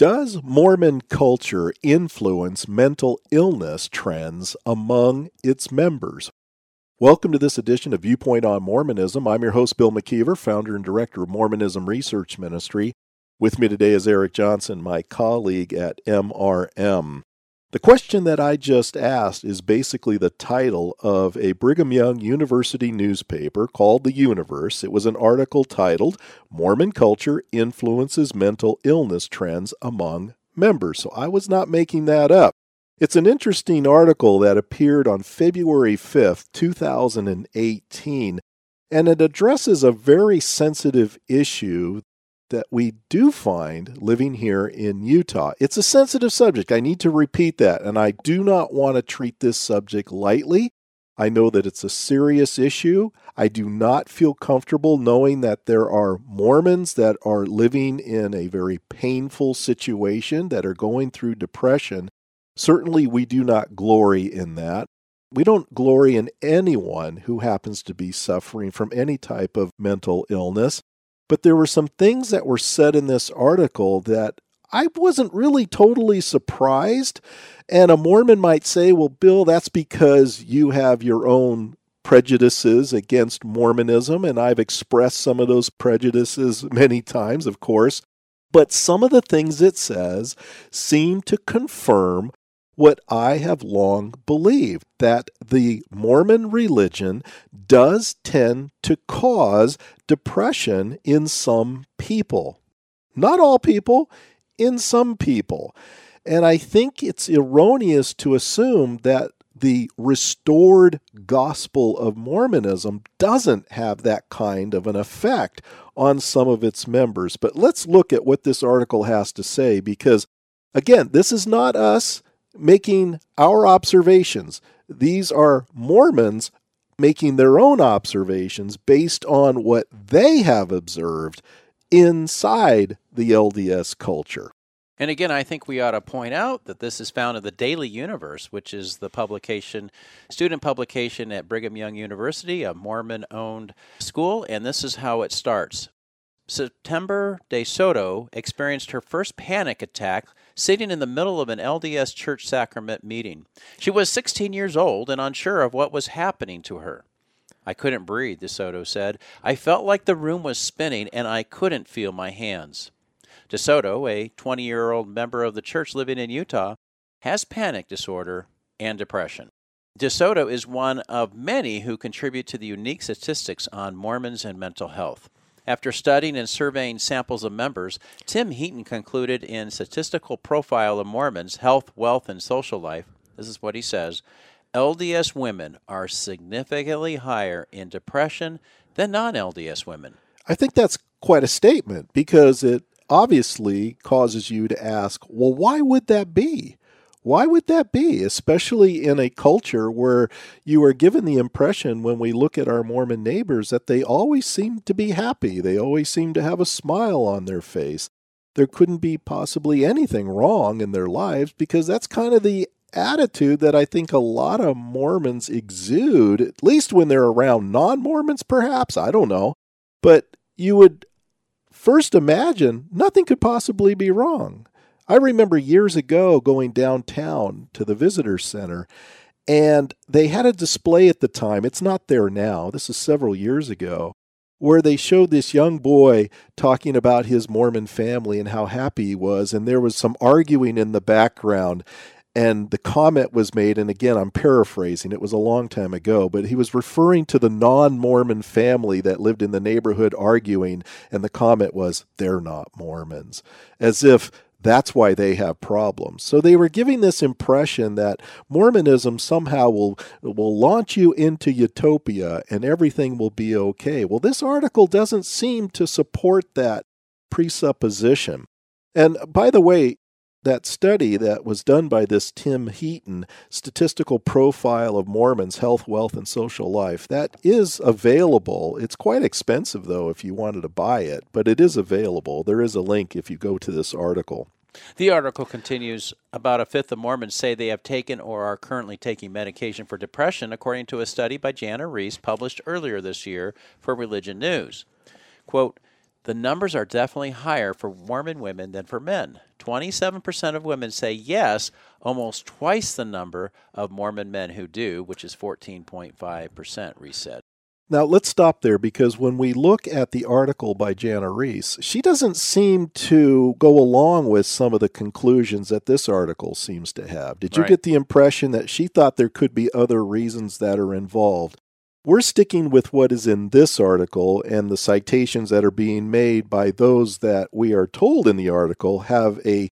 Does Mormon culture influence mental illness trends among its members? Welcome to this edition of Viewpoint on Mormonism. I'm your host, Bill McKeever, founder and director of Mormonism Research Ministry. With me today is Eric Johnson, my colleague at MRM. The question that I just asked is basically the title of a Brigham Young University newspaper called The Universe. It was an article titled Mormon Culture Influences Mental Illness Trends Among Members. So I was not making that up. It's an interesting article that appeared on February 5th, 2018, and it addresses a very sensitive issue that we do find living here in Utah. It's a sensitive subject. I need to repeat that, and I do not want to treat this subject lightly. I know that it's a serious issue. I do not feel comfortable knowing that there are Mormons that are living in a very painful situation, that are going through depression. Certainly, we do not glory in that. We don't glory in anyone who happens to be suffering from any type of mental illness. But there were some things that were said in this article that I wasn't really totally surprised. And a Mormon might say, well, Bill, that's because you have your own prejudices against Mormonism. And I've expressed some of those prejudices many times, of course. But some of the things it says seem to confirm what I have long believed that the Mormon religion does tend to cause depression in some people. Not all people, in some people. And I think it's erroneous to assume that the restored gospel of Mormonism doesn't have that kind of an effect on some of its members. But let's look at what this article has to say because, again, this is not us making our observations. These are Mormons making their own observations based on what they have observed inside the LDS culture. And again, I think we ought to point out that this is found in the Daily Universe, which is the publication, student publication at Brigham Young University, a Mormon owned school. And this is how it starts. September DeSoto experienced her first panic attack sitting in the middle of an LDS church sacrament meeting. She was 16 years old and unsure of what was happening to her. I couldn't breathe, DeSoto said. I felt like the room was spinning and I couldn't feel my hands. DeSoto, a 20 year old member of the church living in Utah, has panic disorder and depression. DeSoto is one of many who contribute to the unique statistics on Mormons and mental health. After studying and surveying samples of members, Tim Heaton concluded in Statistical Profile of Mormons, Health, Wealth, and Social Life, this is what he says LDS women are significantly higher in depression than non LDS women. I think that's quite a statement because it obviously causes you to ask, well, why would that be? Why would that be, especially in a culture where you are given the impression when we look at our Mormon neighbors that they always seem to be happy? They always seem to have a smile on their face. There couldn't be possibly anything wrong in their lives because that's kind of the attitude that I think a lot of Mormons exude, at least when they're around non Mormons, perhaps. I don't know. But you would first imagine nothing could possibly be wrong. I remember years ago going downtown to the visitor center and they had a display at the time. It's not there now. This is several years ago where they showed this young boy talking about his Mormon family and how happy he was and there was some arguing in the background and the comment was made and again I'm paraphrasing it was a long time ago but he was referring to the non-Mormon family that lived in the neighborhood arguing and the comment was they're not Mormons as if that's why they have problems. So they were giving this impression that Mormonism somehow will will launch you into utopia and everything will be okay. Well, this article doesn't seem to support that presupposition. And by the way, that study that was done by this Tim Heaton, Statistical Profile of Mormons' Health, Wealth, and Social Life, that is available. It's quite expensive, though, if you wanted to buy it, but it is available. There is a link if you go to this article. The article continues about a fifth of Mormons say they have taken or are currently taking medication for depression, according to a study by Jana Riess published earlier this year for Religion News. Quote, the numbers are definitely higher for Mormon women than for men. 27% of women say yes, almost twice the number of Mormon men who do, which is 14.5%, reset. Now, let's stop there because when we look at the article by Jana Riess, she doesn't seem to go along with some of the conclusions that this article seems to have. Did you Right. get the impression that she thought there could be other reasons that are involved? We're sticking with what is in this article and the citations that are being made by those that we are told in the article have a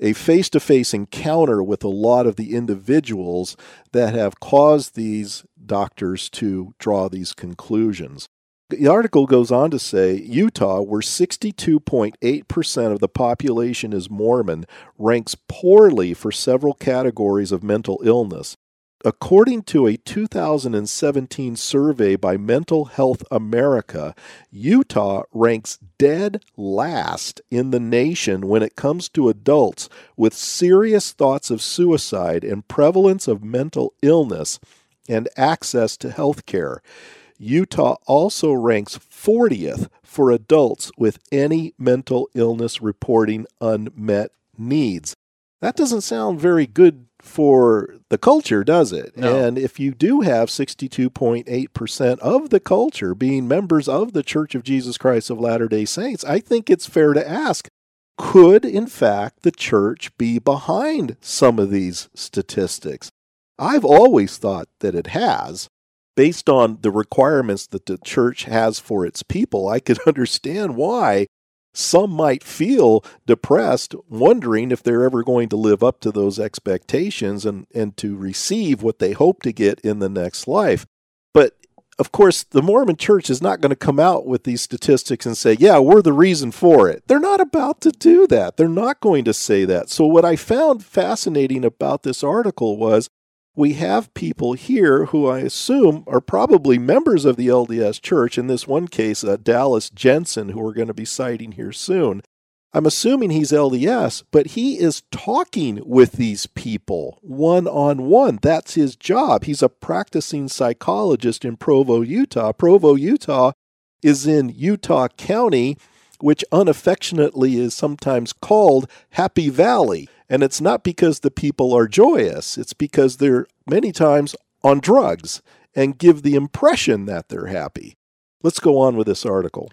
a face to face encounter with a lot of the individuals that have caused these doctors to draw these conclusions. The article goes on to say Utah, where 62.8% of the population is Mormon, ranks poorly for several categories of mental illness. According to a 2017 survey by Mental Health America, Utah ranks dead last in the nation when it comes to adults with serious thoughts of suicide and prevalence of mental illness and access to health care. Utah also ranks 40th for adults with any mental illness reporting unmet needs. That doesn't sound very good for the culture, does it? No. And if you do have 62.8% of the culture being members of the Church of Jesus Christ of Latter day Saints, I think it's fair to ask could, in fact, the church be behind some of these statistics? I've always thought that it has. Based on the requirements that the church has for its people, I could understand why some might feel depressed, wondering if they're ever going to live up to those expectations and, and to receive what they hope to get in the next life. But of course, the Mormon church is not going to come out with these statistics and say, yeah, we're the reason for it. They're not about to do that. They're not going to say that. So, what I found fascinating about this article was we have people here who I assume are probably members of the LDS church. In this one case, uh, Dallas Jensen, who we're going to be citing here soon. I'm assuming he's LDS, but he is talking with these people one on one. That's his job. He's a practicing psychologist in Provo, Utah. Provo, Utah is in Utah County, which unaffectionately is sometimes called Happy Valley. And it's not because the people are joyous, it's because they're many times on drugs and give the impression that they're happy. Let's go on with this article.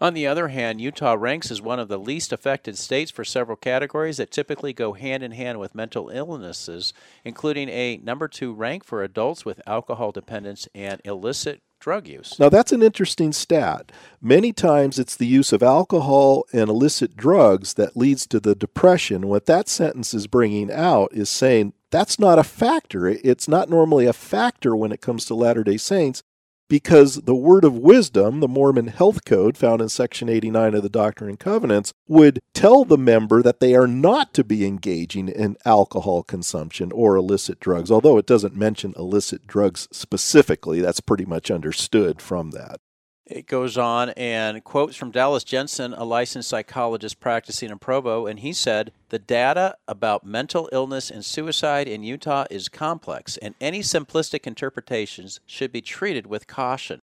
On the other hand, Utah ranks as one of the least affected states for several categories that typically go hand in hand with mental illnesses, including a number two rank for adults with alcohol dependence and illicit drug use. Now, that's an interesting stat. Many times it's the use of alcohol and illicit drugs that leads to the depression. What that sentence is bringing out is saying that's not a factor. It's not normally a factor when it comes to Latter day Saints because the word of wisdom, the Mormon health code found in section 89 of the Doctrine and Covenants, would tell the member that they are not to be engaging in alcohol consumption or illicit drugs, although it doesn't mention illicit drugs specifically. That's pretty much understood from that. It goes on and quotes from Dallas Jensen, a licensed psychologist practicing in Provo, and he said, The data about mental illness and suicide in Utah is complex, and any simplistic interpretations should be treated with caution.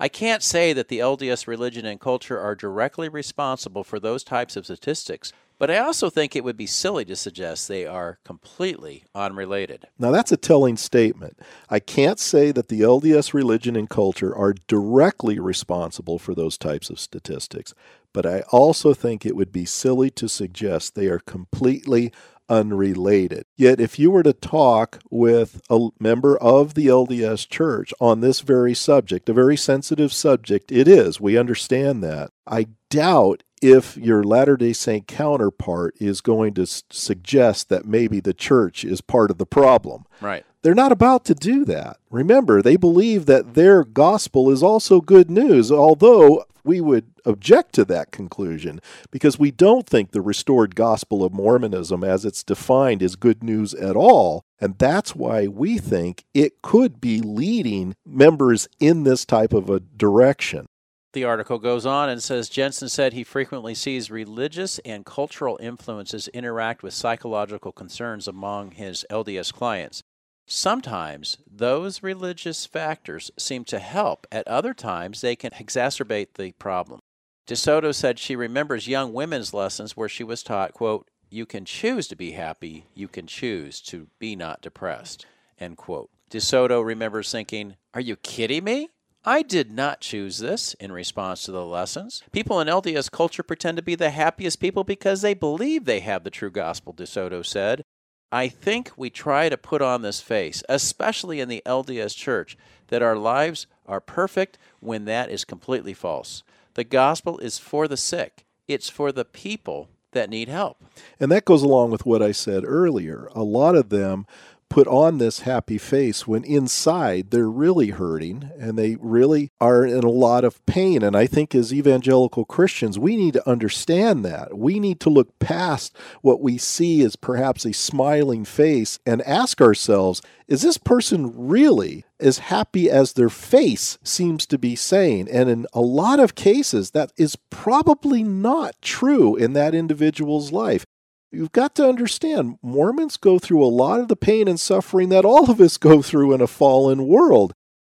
I can't say that the LDS religion and culture are directly responsible for those types of statistics, but I also think it would be silly to suggest they are completely unrelated. Now, that's a telling statement. I can't say that the LDS religion and culture are directly responsible for those types of statistics, but I also think it would be silly to suggest they are completely unrelated. Yet, if you were to talk with a member of the LDS church on this very subject, a very sensitive subject, it is, we understand that. I doubt if your Latter day Saint counterpart is going to s- suggest that maybe the church is part of the problem. Right. They're not about to do that. Remember, they believe that their gospel is also good news, although we would object to that conclusion because we don't think the restored gospel of Mormonism, as it's defined, is good news at all. And that's why we think it could be leading members in this type of a direction. The article goes on and says Jensen said he frequently sees religious and cultural influences interact with psychological concerns among his LDS clients. Sometimes those religious factors seem to help, at other times, they can exacerbate the problem. DeSoto said she remembers young women's lessons where she was taught, quote, you can choose to be happy, you can choose to be not depressed, end quote. DeSoto remembers thinking, Are you kidding me? I did not choose this in response to the lessons. People in LDS culture pretend to be the happiest people because they believe they have the true gospel, DeSoto said. I think we try to put on this face, especially in the LDS church, that our lives are perfect when that is completely false. The gospel is for the sick, it's for the people that need help. And that goes along with what I said earlier. A lot of them put on this happy face when inside they're really hurting and they really are in a lot of pain. And I think as evangelical Christians, we need to understand that. We need to look past what we see as perhaps a smiling face and ask ourselves, is this person really as happy as their face seems to be saying? And in a lot of cases, that is probably not true in that individual's life. You've got to understand, Mormons go through a lot of the pain and suffering that all of us go through in a fallen world.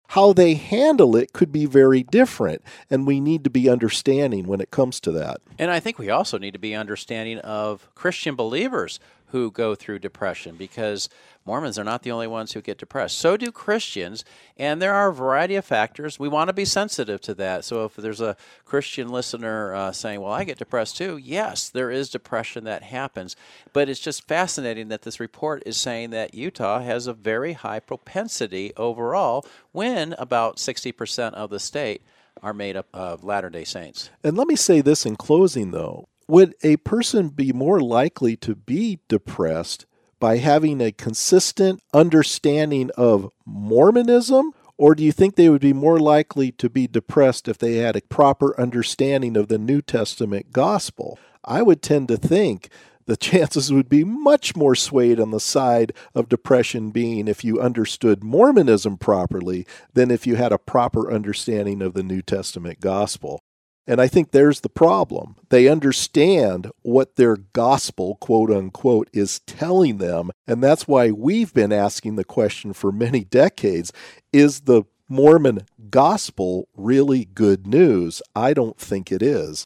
How they handle it could be very different, and we need to be understanding when it comes to that. And I think we also need to be understanding of Christian believers who go through depression because Mormons are not the only ones who get depressed. So do Christians, and there are a variety of factors. We want to be sensitive to that. So if there's a Christian listener uh, saying, Well, I get depressed too, yes, there is depression that happens. But it's just fascinating that this report is saying that Utah has a very high propensity overall when about 60% of the state are made up of Latter day Saints. And let me say this in closing, though would a person be more likely to be depressed by having a consistent understanding of Mormonism? Or do you think they would be more likely to be depressed if they had a proper understanding of the New Testament gospel? I would tend to think the chances would be much more swayed on the side of depression being if you understood Mormonism properly than if you had a proper understanding of the New Testament gospel. And I think there's the problem. They understand what their gospel, quote unquote, is telling them. And that's why we've been asking the question for many decades is the Mormon gospel really good news? I don't think it is.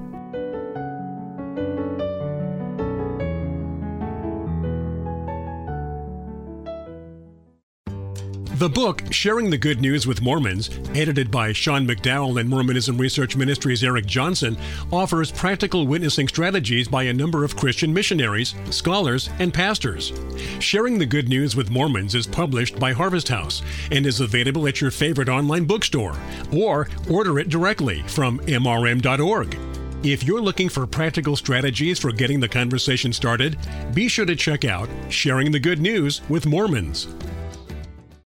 The book, Sharing the Good News with Mormons, edited by Sean McDowell and Mormonism Research Ministries' Eric Johnson, offers practical witnessing strategies by a number of Christian missionaries, scholars, and pastors. Sharing the Good News with Mormons is published by Harvest House and is available at your favorite online bookstore, or order it directly from mrm.org. If you're looking for practical strategies for getting the conversation started, be sure to check out Sharing the Good News with Mormons.